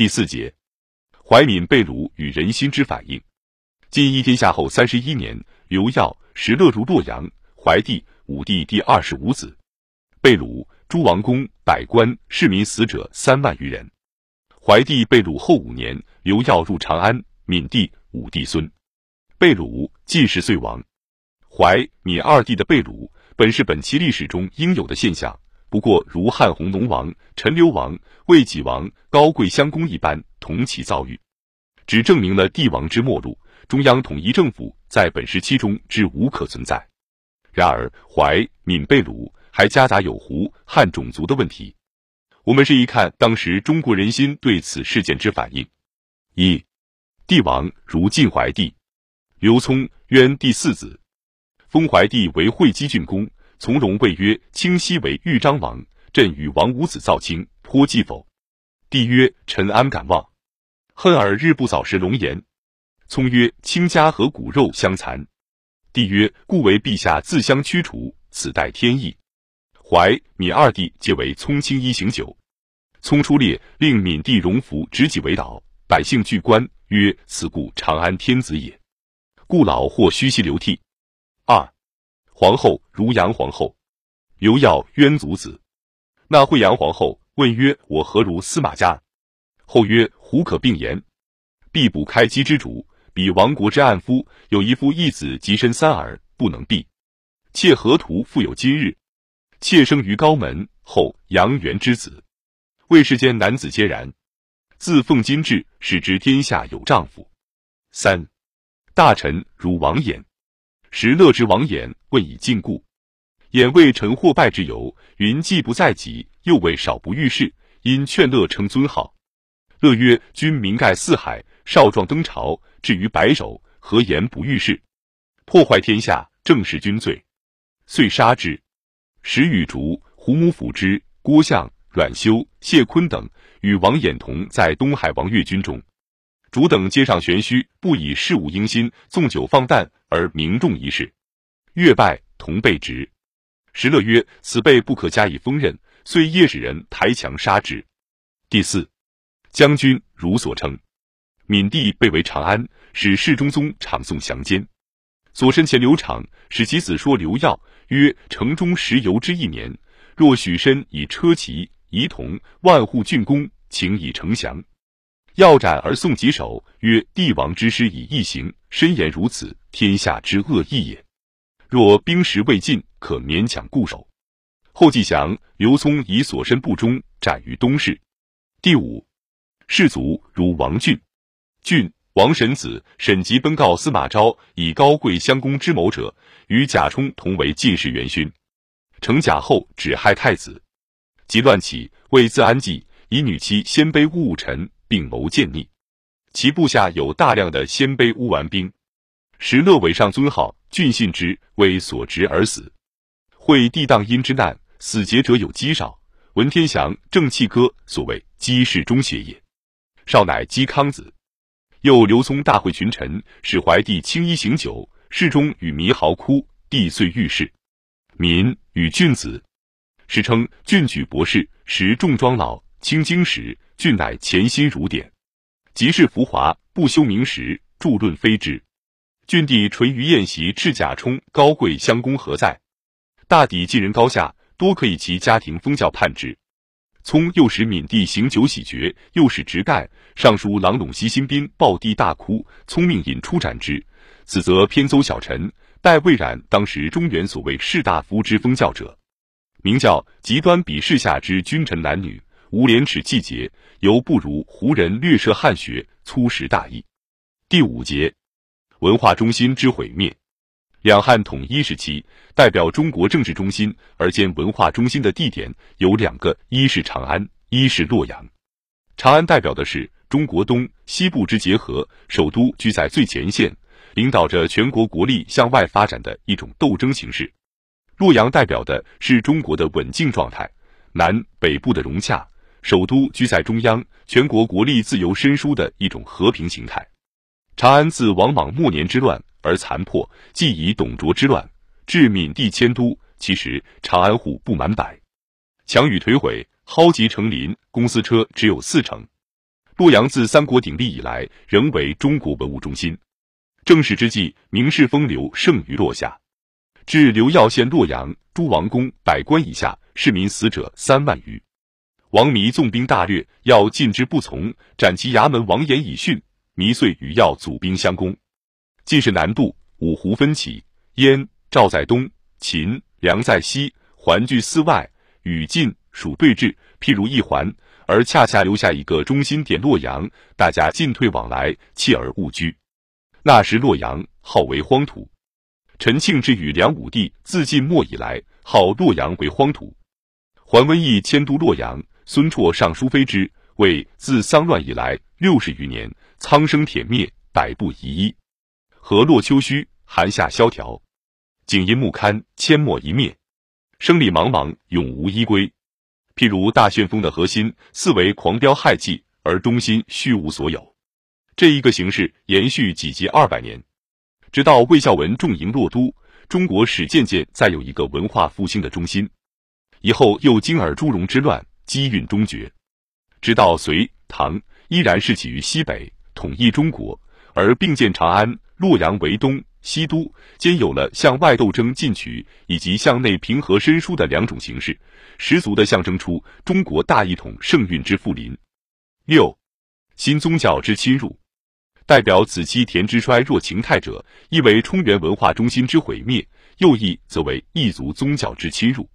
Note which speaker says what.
Speaker 1: 第四节，怀敏被掳与人心之反应。晋一天下后三十一年，刘耀、石勒入洛阳，怀帝、武帝第二十五子，被掳，诸王公、百官、市民死者三万余人。怀帝被掳后五年，刘耀入长安，闵帝、武帝孙被掳，进士遂亡。怀、闵二帝的被掳，本是本期历史中应有的现象。不过，如汉弘农王、陈留王、魏济王、高贵襄公一般，同其遭遇，只证明了帝王之末路。中央统一政府在本时期中之无可存在。然而，怀、闽被掳还夹杂有胡、汉种族的问题。我们试一看当时中国人心对此事件之反应：一、帝王如晋怀帝，刘聪渊第四子，封怀帝为会稽郡公，从容谓曰：“清西为豫章王，朕与王五子造卿，颇忌否？”帝曰：“臣安敢忘？恨尔日不早食龙颜。”聪曰：“卿家何骨肉相残。”帝曰：“故为陛下自相驱除，此待天意。”怀、闵二帝皆为聪卿一行酒。聪出列，令闵帝荣服执戟为导，百姓惧观，曰：“此故长安天子也。”故老或虚膝流涕。二、皇后如杨皇后，刘耀渊族子。那惠阳皇后问曰：“我何如司马家？”后曰：“胡可并言？必补开基之主。”彼亡国之暗夫，有一夫一子，及身三儿，不能避。妾何图复有今日？妾生于高门，后杨元之子，为世间男子皆然。自奉金制，使之天下有丈夫。三大臣如王衍，时乐之王衍问以禁锢，衍谓臣获败之由，云既不在己，又谓少不遇事，因劝乐称尊号。乐曰：君名盖四海。少壮登朝，至于白首，何言不遇事？破坏天下，正是君罪。遂杀之。时与竹、胡母辅之、郭象、阮修、谢坤等与王衍同在东海王越军中。主等皆上玄虚，不以事务应心，纵酒放诞而名重一事。越拜，同被执。石勒曰：“此辈不可加以封任。”遂夜使人抬墙杀之。第四，将军如所称。闵帝被为长安，使世中宗场送降监。所身前刘昶，使其子说刘耀曰：“城中时游之一年，若许身以车骑、仪同、万户郡公，请以呈降。要斩而送己首，曰：帝王之师以义行，深言如此，天下之恶意也。若兵时未尽，可勉强固守。后继降，刘聪以所身不忠，斩于东市。第五，士卒如王俊。郡王神子沈吉奔告司马昭，以高贵襄公之谋者，与贾充同为进士元勋。成贾后，只害太子，即乱起，为自安济，以女妻鲜卑乌武臣，并谋建逆。其部下有大量的鲜卑乌丸兵。石勒委上尊号，俊信之，为所执而死。会帝荡阴之难，死节者有姬少、文天祥、正气歌，所谓姬氏中邪也。少乃嵇康子。又刘聪大会群臣，使怀帝轻衣行酒，侍中与猕豪哭，帝遂御史。民与郡子，史称郡举博士，时重庄老，清经史，郡乃潜心儒典，即是浮华，不修明实，著论非之。郡地垂于宴席，赤甲冲、高贵相公何在？大抵晋人高下，多可以其家庭封教判之。聪又使闵帝行酒喜绝，又使直盖尚书郎陇西新宾暴帝大哭，聪命引出斩之。此则偏诹小臣，待未染当时中原所谓士大夫之封教者，名教极端鄙视下之君臣男女，无廉耻气节，犹不如胡人略涉汉学，粗识大义。第五节，文化中心之毁灭。两汉统一时期，代表中国政治中心而兼文化中心的地点有两个：一是长安，一是洛阳。长安代表的是中国东西部之结合，首都居在最前线，领导着全国国力向外发展的一种斗争形式；洛阳代表的是中国的稳静状态，南北部的融洽，首都居在中央，全国国力自由伸疏的一种和平形态。长安自王莽末年之乱。而残破，既以董卓之乱至闵帝迁都，其实长安户不满百，墙宇颓毁，蒿棘成林，公司车只有四成。洛阳自三国鼎立以来，仍为中国文物中心。正史之际，名士风流盛于落下。至刘耀县洛阳诸王宫百官以下，市民死者三万余。王弥纵兵大掠，要进之不从，斩其衙门王延以训。弥遂与要祖兵相攻。晋士南渡，五湖分起，燕、赵在东，秦、梁在西，环据四外，与晋、蜀对峙，譬如一环，而恰恰留下一个中心点洛阳，大家进退往来，锲而勿居。那时洛阳号为荒土。陈庆之与梁武帝自晋末以来，号洛阳为荒土。桓温义迁都洛阳，孙绰上书非之，谓自丧乱以来六十余年，苍生殄灭，百步夷一。河洛秋虚，寒夏萧条，景阴木堪，阡陌一灭，生里茫茫，永无依归。譬如大旋风的核心，四为狂飙骇气，而中心虚无所有。这一个形式延续几近二百年。直到魏孝文重营洛都，中国始渐渐再有一个文化复兴的中心。以后又经尔朱荣之乱，机运终绝。直到隋唐，依然是起于西北，统一中国，而并建长安、洛阳为东西都，兼有了向外斗争进取以及向内平和伸疏的两种形式，十足的象征出中国大一统盛运之复临。六，新宗教之侵入。代表此期田之衰若情态者，亦为冲原文化中心之毁灭；又亦则为异族宗教之侵入。